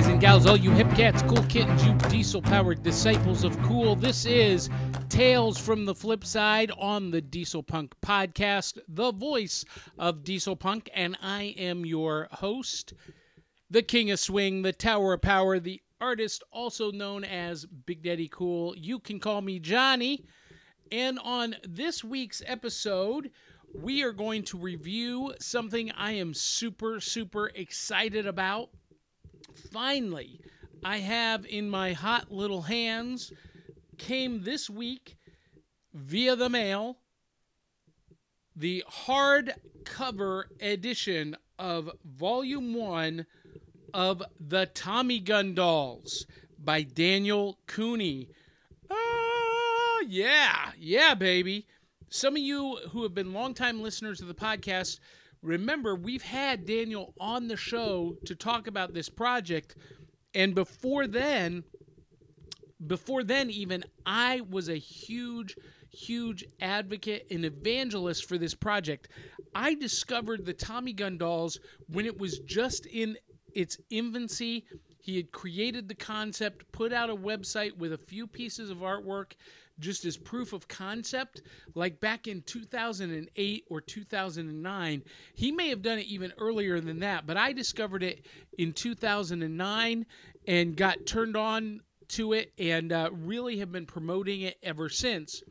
guys and gals, all you hip cats, cool kittens, you diesel powered disciples of cool. This is Tales from the Flip Side on the Diesel Punk podcast, the voice of Diesel Punk, and I am your host, the King of Swing, the Tower of Power, the artist also known as Big Daddy Cool. You can call me Johnny. And on this week's episode, we are going to review something I am super, super excited about finally, I have in my hot little hands, came this week via the mail, the hardcover edition of Volume 1 of The Tommy Gun Dolls by Daniel Cooney. Ah, yeah, yeah, baby. Some of you who have been longtime listeners of the podcast remember we've had Daniel on the show to talk about this project and before then before then even I was a huge huge advocate and evangelist for this project. I discovered the Tommy Gun dolls when it was just in its infancy. He had created the concept, put out a website with a few pieces of artwork, just as proof of concept, like back in 2008 or 2009. He may have done it even earlier than that, but I discovered it in 2009 and got turned on to it and uh, really have been promoting it ever since.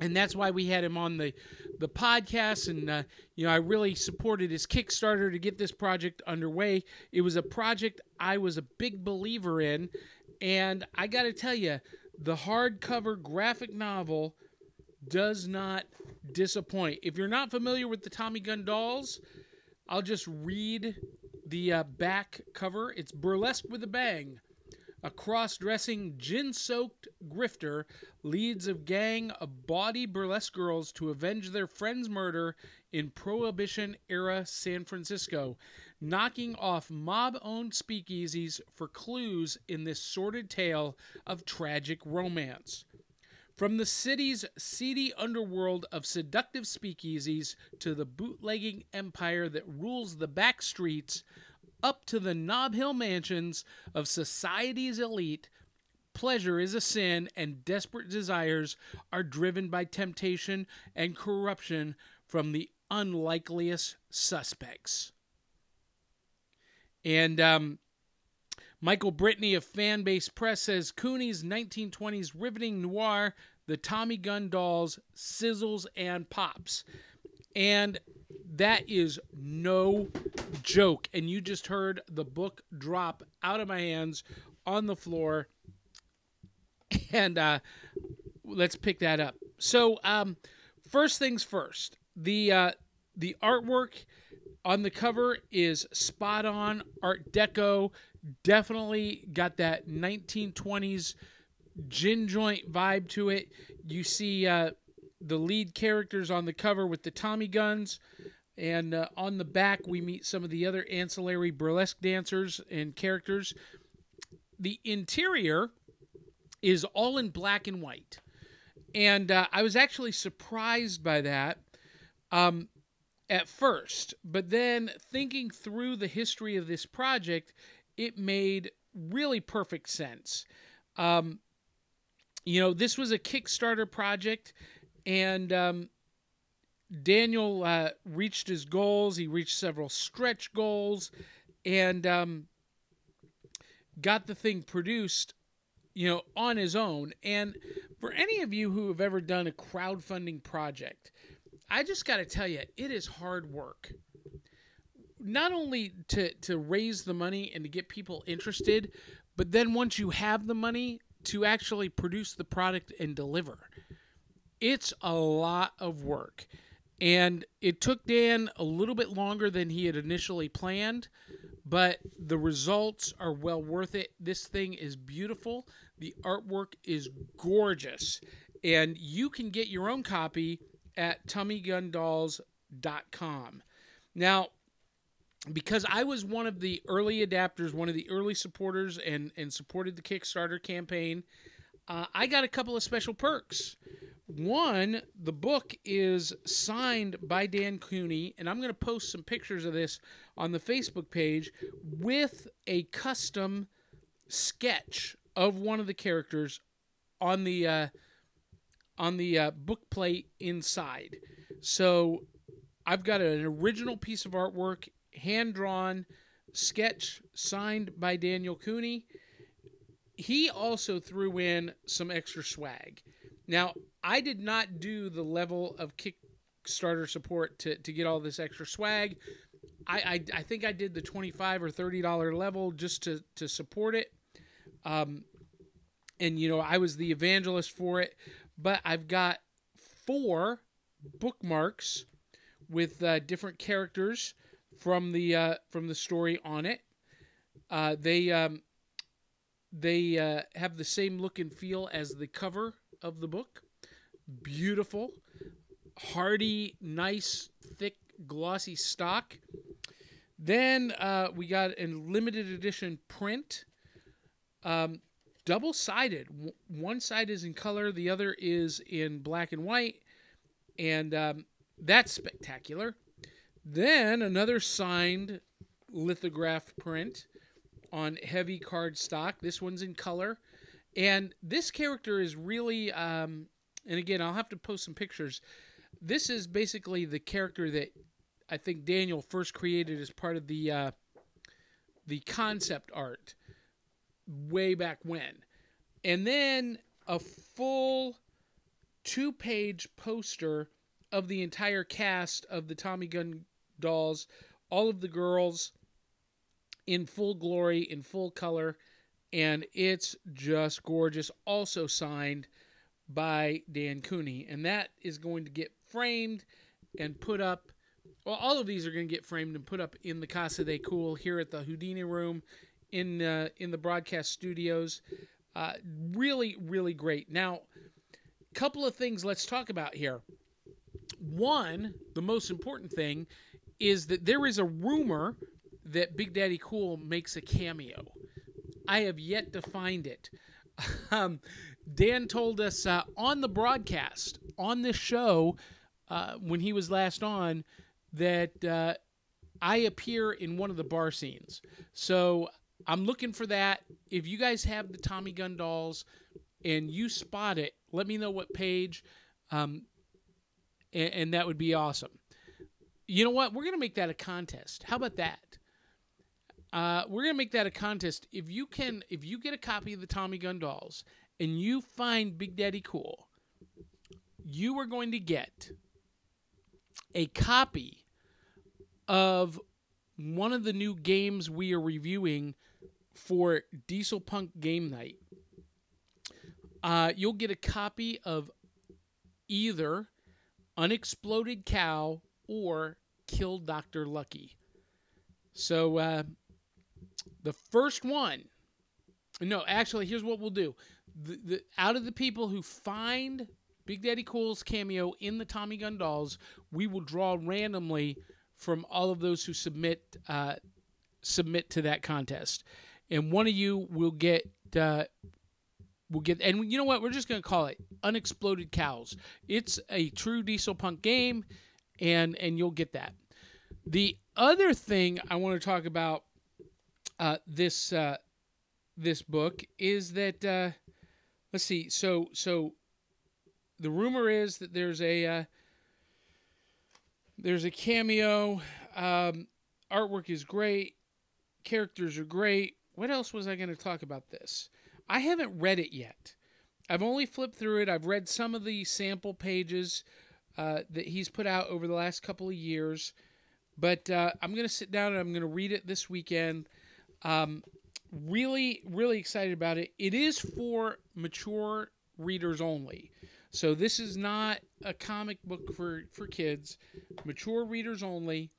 And that's why we had him on the the podcast and uh, you know i really supported his kickstarter to get this project underway it was a project i was a big believer in and i got to tell you the hardcover graphic novel does not disappoint. If you're not familiar with the Tommy Gun dolls, I'll just read the uh, back cover. It's burlesque with a bang. A cross dressing, gin soaked grifter leads a gang of bawdy burlesque girls to avenge their friend's murder in Prohibition era San Francisco knocking off mob owned speakeasies for clues in this sordid tale of tragic romance. From the city's seedy underworld of seductive speakeasies to the bootlegging empire that rules the back streets, up to the Nob Hill mansions of society's elite, pleasure is a sin and desperate desires are driven by temptation and corruption from the unlikeliest suspects. And um, Michael Brittany of Fanbase Press says Cooney's 1920s riveting noir, The Tommy Gun Dolls, Sizzles and Pops. And that is no joke. And you just heard the book drop out of my hands on the floor. And uh, let's pick that up. So, um, first things first, the uh, the artwork on the cover is spot on. Art deco definitely got that 1920s gin joint vibe to it. You see uh, the lead characters on the cover with the tommy guns and uh, on the back we meet some of the other ancillary burlesque dancers and characters. The interior is all in black and white. And uh, i was actually surprised by that. Um, at first, but then thinking through the history of this project, it made really perfect sense. Um, you know, this was a Kickstarter project, and um, Daniel uh, reached his goals. He reached several stretch goals, and um, got the thing produced, you know, on his own. And for any of you who have ever done a crowdfunding project, I just got to tell you, it is hard work. Not only to to raise the money and to get people interested, but then once you have the money to actually produce the product and deliver. It's a lot of work. And it took Dan a little bit longer than he had initially planned, but the results are well worth it. This thing is beautiful. The artwork is gorgeous. And you can get your own copy at tommygundolls.com. Now, because I was one of the early adapters, one of the early supporters, and, and supported the Kickstarter campaign, uh, I got a couple of special perks. one, the book is signed by Dan Cooney, and I'm going to post some pictures of this on the Facebook page with a custom sketch of one of the characters on the uh, on the uh, book plate inside. So I've got an original piece of artwork, hand drawn sketch signed by Daniel Cooney. He also threw in some extra swag. Now, I did not do the level of Kickstarter support to, to get all this extra swag. I, I, I think I did the 25 or $30 level just to, to support it. Um, and, you know, I was the evangelist for it. But I've got four bookmarks with uh, different characters from the uh, from the story on it. Uh, they um, they uh, have the same look and feel as the cover of the book. Beautiful, hardy, nice, thick, glossy stock. Then uh, we got a limited edition print, um, double sided. W- one side is in color, the other is in black and white, and um, that's spectacular. Then another signed lithograph print on heavy card stock. This one's in color. And this character is really, um, and again, I'll have to post some pictures. This is basically the character that I think Daniel first created as part of the uh, the concept art way back when, and then a full two page poster of the entire cast of the Tommy Gun dolls, all of the girls in full glory, in full color, and it's just gorgeous. Also signed by Dan Cooney, and that is going to get framed and put up. Well, all of these are going to get framed and put up in the Casa de Cool here at the Houdini Room in uh, in the broadcast studios. Uh, really, really great. Now, couple of things let's talk about here. One, the most important thing is that there is a rumor that Big Daddy Cool makes a cameo. I have yet to find it. Um, Dan told us uh, on the broadcast, on this show, uh, when he was last on, that uh, I appear in one of the bar scenes. So I'm looking for that. If you guys have the Tommy Gun dolls and you spot it, let me know what page, um, and, and that would be awesome. You know what? We're going to make that a contest. How about that? Uh, we're gonna make that a contest. If you can, if you get a copy of the Tommy Gun Dolls and you find Big Daddy Cool, you are going to get a copy of one of the new games we are reviewing for Diesel Punk Game Night. Uh, you'll get a copy of either Unexploded Cow or Kill Dr. Lucky. So uh, the first one, no, actually, here's what we'll do. The, the, out of the people who find Big Daddy Cool's cameo in the Tommy Gun Dolls, we will draw randomly from all of those who submit uh, submit to that contest, and one of you will get uh, will get. And you know what? We're just going to call it Unexploded Cows. It's a true Diesel Punk game, and and you'll get that. The other thing I want to talk about uh, this uh, this book is that uh, let's see. So so the rumor is that there's a uh, there's a cameo. Um, artwork is great. Characters are great. What else was I going to talk about this? I haven't read it yet. I've only flipped through it. I've read some of the sample pages uh, that he's put out over the last couple of years. But uh, I'm going to sit down and I'm going to read it this weekend. Um, really, really excited about it. It is for mature readers only. So this is not a comic book for, for kids, mature readers only.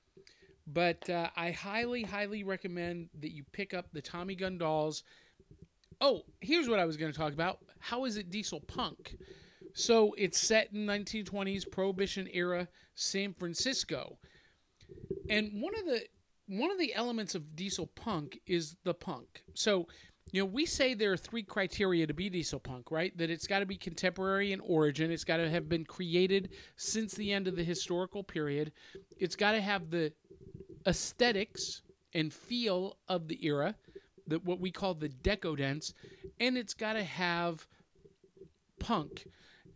But uh, I highly, highly recommend that you pick up the Tommy Gun Dolls. Oh, here's what I was going to talk about. How is it diesel punk? So it's set in 1920s Prohibition era San Francisco, and one of the one of the elements of diesel punk is the punk. So you know, we say there are three criteria to be diesel punk, right? That it's got to be contemporary in origin, it's got to have been created since the end of the historical period, it's got to have the aesthetics and feel of the era, that what we call the decadence, and it's got to have punk.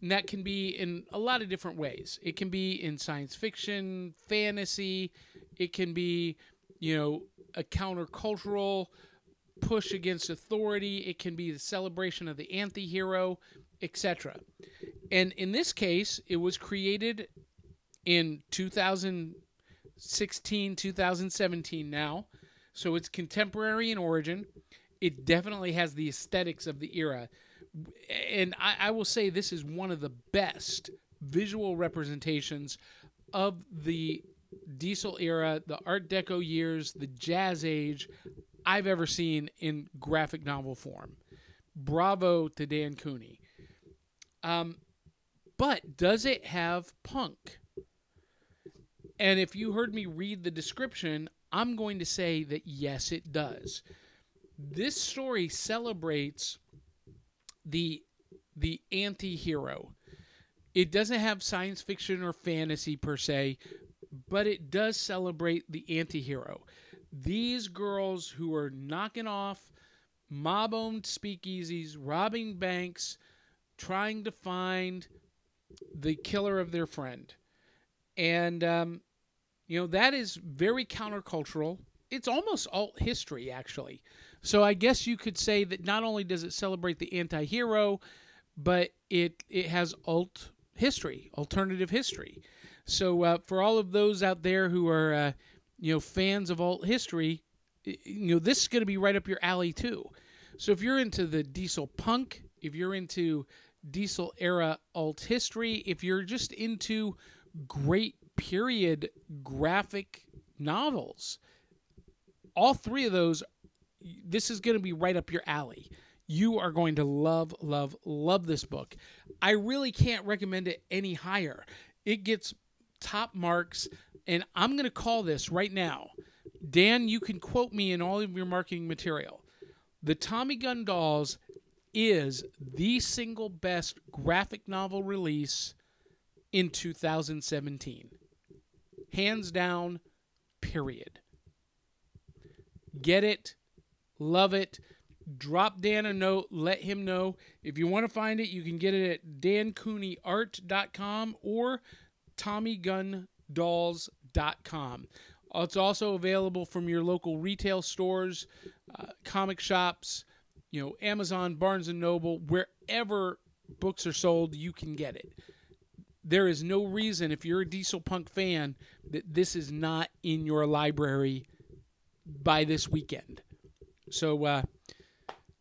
And that can be in a lot of different ways. It can be in science fiction, fantasy, it can be, you know, a countercultural push against authority, it can be the celebration of the anti-hero, etc. And in this case, it was created in 2016, 2017 now. So it's contemporary in origin. It definitely has the aesthetics of the era. And I, I will say this is one of the best visual representations of the diesel era, the Art Deco years, the Jazz Age I've ever seen in graphic novel form. Bravo to Dan Cooney. Um, but does it have punk? And if you heard me read the description, I'm going to say that yes, it does. This story celebrates the the anti-hero. It doesn't have science fiction or fantasy per se, but it does celebrate the anti-hero. These girls who are knocking off mob-owned speakeasies, robbing banks, trying to find the killer of their friend. And um, you know, that is very countercultural. It's almost alt history, actually. So I guess you could say that not only does it celebrate the anti hero, but it, it has alt history, alternative history. So uh, for all of those out there who are, uh, you know, fans of alt history, you know, this is going to be right up your alley too. So if you're into the diesel punk, if you're into diesel era alt history, if you're just into great period graphic novels. All three of those, this is going to be right up your alley. You are going to love, love, love this book. I really can't recommend it any higher. It gets top marks, and I'm going to call this right now. Dan, you can quote me in all of your marketing material. The Tommy Gun Dolls is the single best graphic novel release in 2017 hands down, period. Get it, love it. Drop Dan a note, let him know. If you want to find it, you can get it at dancooneyart.com or tommygundolls.com. It's also available from your local retail stores, uh, comic shops, you know, Amazon, Barnes and Noble, wherever books are sold, you can get it there is no reason if you're a diesel punk fan that this is not in your library by this weekend. So uh,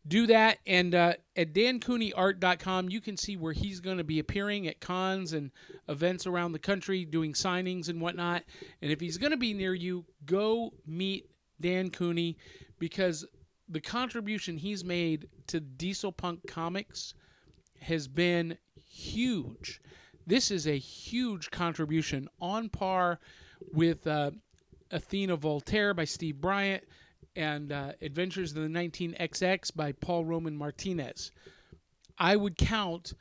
do that and uh, at dancooneyart.com you can see where he's going to be appearing at cons and events around the country doing signings and whatnot. And if he's going to be near you go meet dan cooney because the contribution he's made to diesel punk comics has been huge this is a huge contribution on par with uh, Athena Voltaire by Steve Bryant and uh, Adventures of the 19XX by Paul Roman Martinez. I would count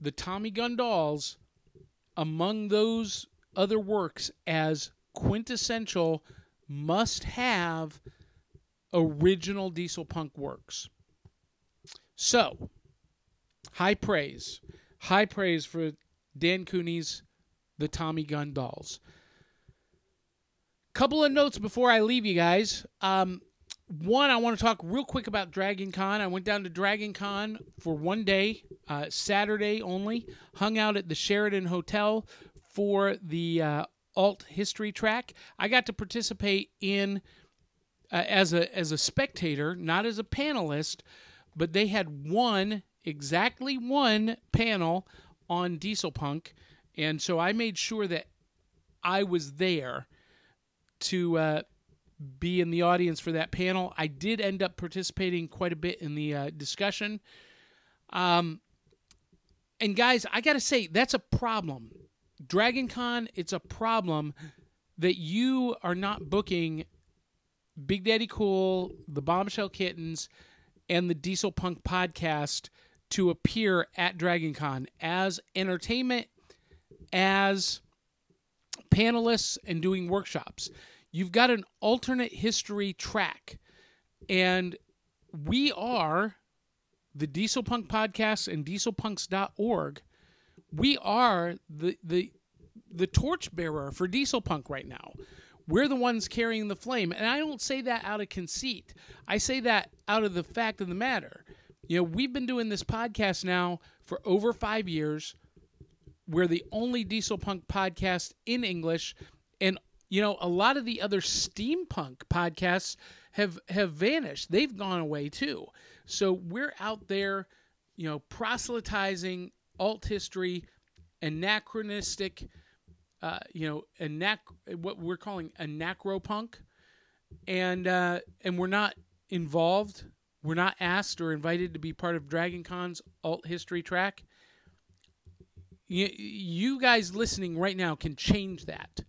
the Tommy Gun Dolls among those other works as quintessential must have original diesel punk works. So, high praise. High praise for Dan Cooney's The Tommy Gun Dolls. Couple of notes before I leave you guys. Um, one, I want to talk real quick about Dragon Con. I went down to Dragon Con for one day, uh, Saturday only. Hung out at the Sheraton Hotel for the uh, alt history track. I got to participate in uh, as a as a spectator, not as a panelist, but they had one exactly one panel on Diesel Punk, and so I made sure that I was there to uh, be in the audience for that panel. I did end up participating quite a bit in the uh, discussion. Um, and guys, I got to say, that's a problem. Dragon Con, it's a problem that you are not booking Big Daddy Cool, the Bombshell Kittens, and the Diesel Punk podcast to appear at DragonCon as entertainment, as panelists, and doing workshops. You've got an alternate history track, and we are the Diesel Punk podcast and dieselpunks.org. We are the the the torchbearer for Diesel Punk right now. We're the ones carrying the flame. And I don't say that out of conceit. I say that out of the fact of the matter. You know, we've been doing this podcast now for over five years. We're the only Diesel Punk podcast in English. And, you know, a lot of the other steampunk podcasts have have vanished. They've gone away too. So we're out there, you know, proselytizing alt history, anachronistic uh, you know, anac- what we're calling anacropunk, and uh, and we're not involved. We're not asked or invited to be part of Dragon Con's alt history track. You, you guys listening right now can change that.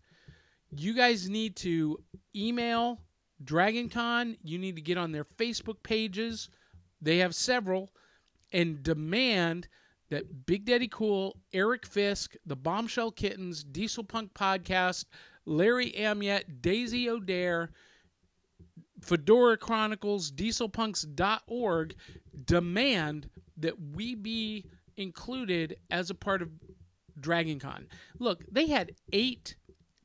You guys need to email DragonCon. You need to get on their Facebook pages. They have several, and demand that Big Daddy Cool, Eric Fisk, the Bombshell Kittens, Diesel Punk Podcast, Larry Amiet, Daisy O'Dare, Fedora Chronicles, dieselpunks.org demand that we be included as a part of DragonCon. Look, they had eight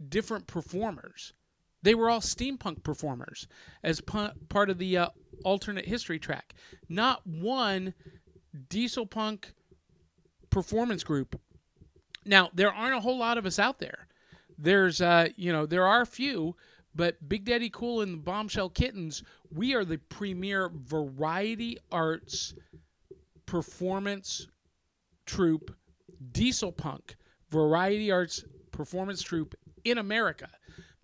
different performers. They were all steampunk performers as part of the uh, alternate history track. Not one diesel punk performance group. Now, there aren't a whole lot of us out there. There's, uh, you know, there are a few, but Big Daddy Cool and the Bombshell Kittens, we are the premier variety arts performance troupe, diesel punk variety arts performance troupe in America.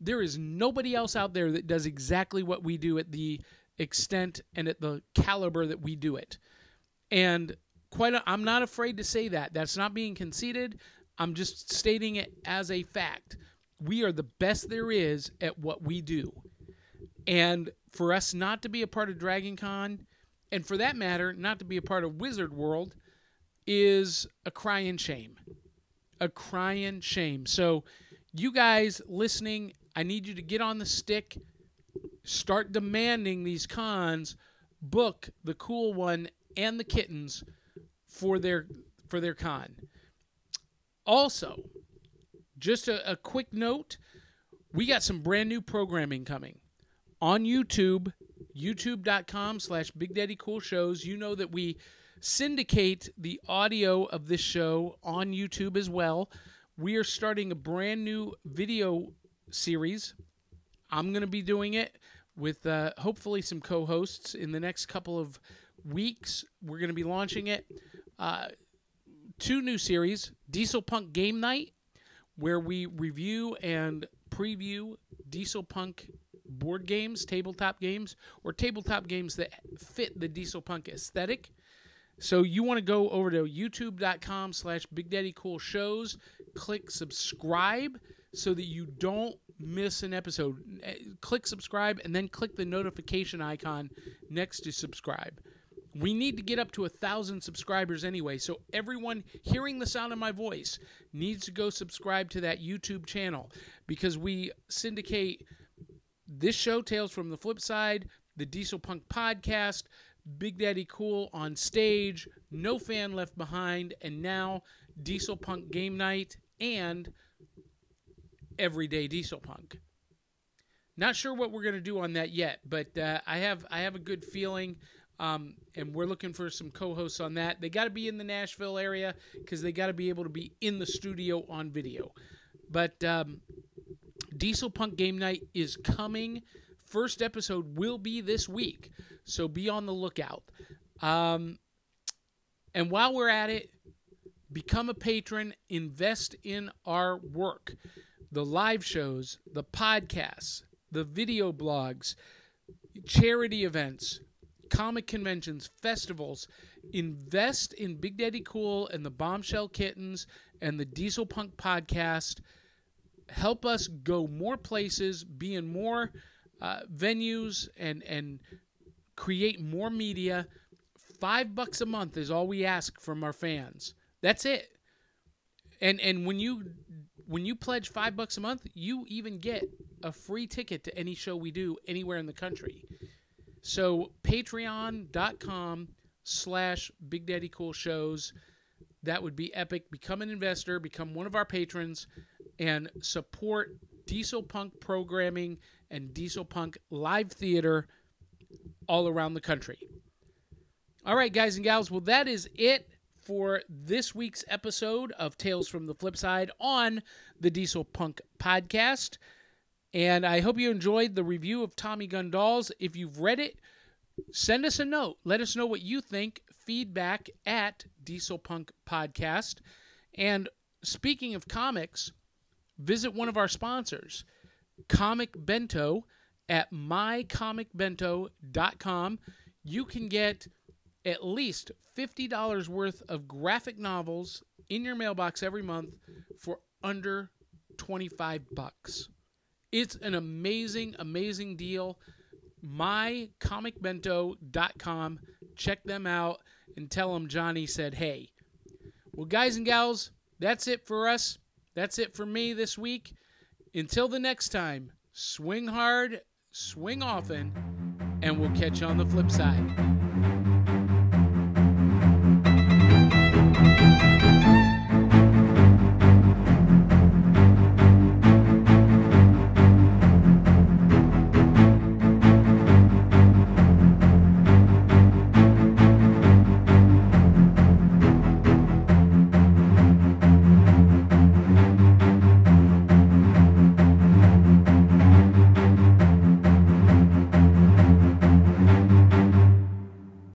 There is nobody else out there that does exactly what we do at the extent and at the caliber that we do it. And quite I'm not afraid to say that. That's not being conceited. I'm just stating it as a fact. We are the best there is at what we do. And for us not to be a part of Dragon Con, and for that matter, not to be a part of Wizard World, is a crying shame. A crying shame. So, you guys listening, I need you to get on the stick, start demanding these cons, book the cool one and the kittens for their for their con. Also, just a, a quick note, we got some brand new programming coming on YouTube, youtube.com slash Big Daddy Cool Shows. You know that we syndicate the audio of this show on YouTube as well. We are starting a brand new video series. I'm going to be doing it with uh, hopefully some co hosts in the next couple of weeks. We're going to be launching it. Uh, two new series Diesel Punk Game Night, where we review and preview Diesel Punk board games, tabletop games, or tabletop games that fit the Diesel Punk aesthetic. So you want to go over to youtube.com slash Big Daddy Cool Shows, click subscribe so that you don't miss an episode. Eh, click subscribe and then click the notification icon next to subscribe. We need to get up to a thousand subscribers anyway. So everyone hearing the sound of my voice needs to go subscribe to that YouTube channel because we syndicate this show, Tales from the Flip Side, the Diesel Punk podcast, Big Daddy Cool on stage, No Fan Left Behind, and now Diesel Punk Game Night and Everyday Diesel Punk. Not sure what we're gonna do on that yet, but uh, I have I have a good feeling. Um, and we're looking for some co-hosts on that. They got to be in the Nashville area because they got to be able to be in the studio on video. But um, Diesel Punk Game Night is coming. First episode will be this week, so be on the lookout. Um, and while we're at it, become a patron, invest in our work, the live shows, the podcasts, the video blogs, charity events comic conventions, festivals. Invest in Big Daddy Cool and the Bombshell Kittens and the Diesel Punk podcast. Help us go more places, be in more uh, venues, and and create more media Five bucks a month is all we ask from our fans. That's it. And and when you when you pledge five bucks a month, you even get a free ticket to any show we do anywhere in the country. So patreon.com slash Big Daddy Cool Shows. That would be epic. Become an investor, become one of our patrons, and support Diesel Punk programming and Diesel Punk live theater all around the country. All right, guys and gals. Well, that is it for this week's episode of Tales from the Flip Side on the Diesel Punk podcast. And I hope you enjoyed the review of Tommy Gun Dolls. If you've read it, send us a note. Let us know what you think. Feedback at Diesel Punk Podcast. And speaking of comics, visit one of our sponsors, Comic Bento, at mycomicbento.com. You can get at least $50 worth of graphic novels in your mailbox every month for under 25 bucks. It's an amazing, amazing deal. MyComicBento.com. Check them out and tell them Johnny said, hey. Well, guys and gals, that's it for us. That's it for me this week. Until the next time, swing hard, swing often, and we'll catch you on the flip side.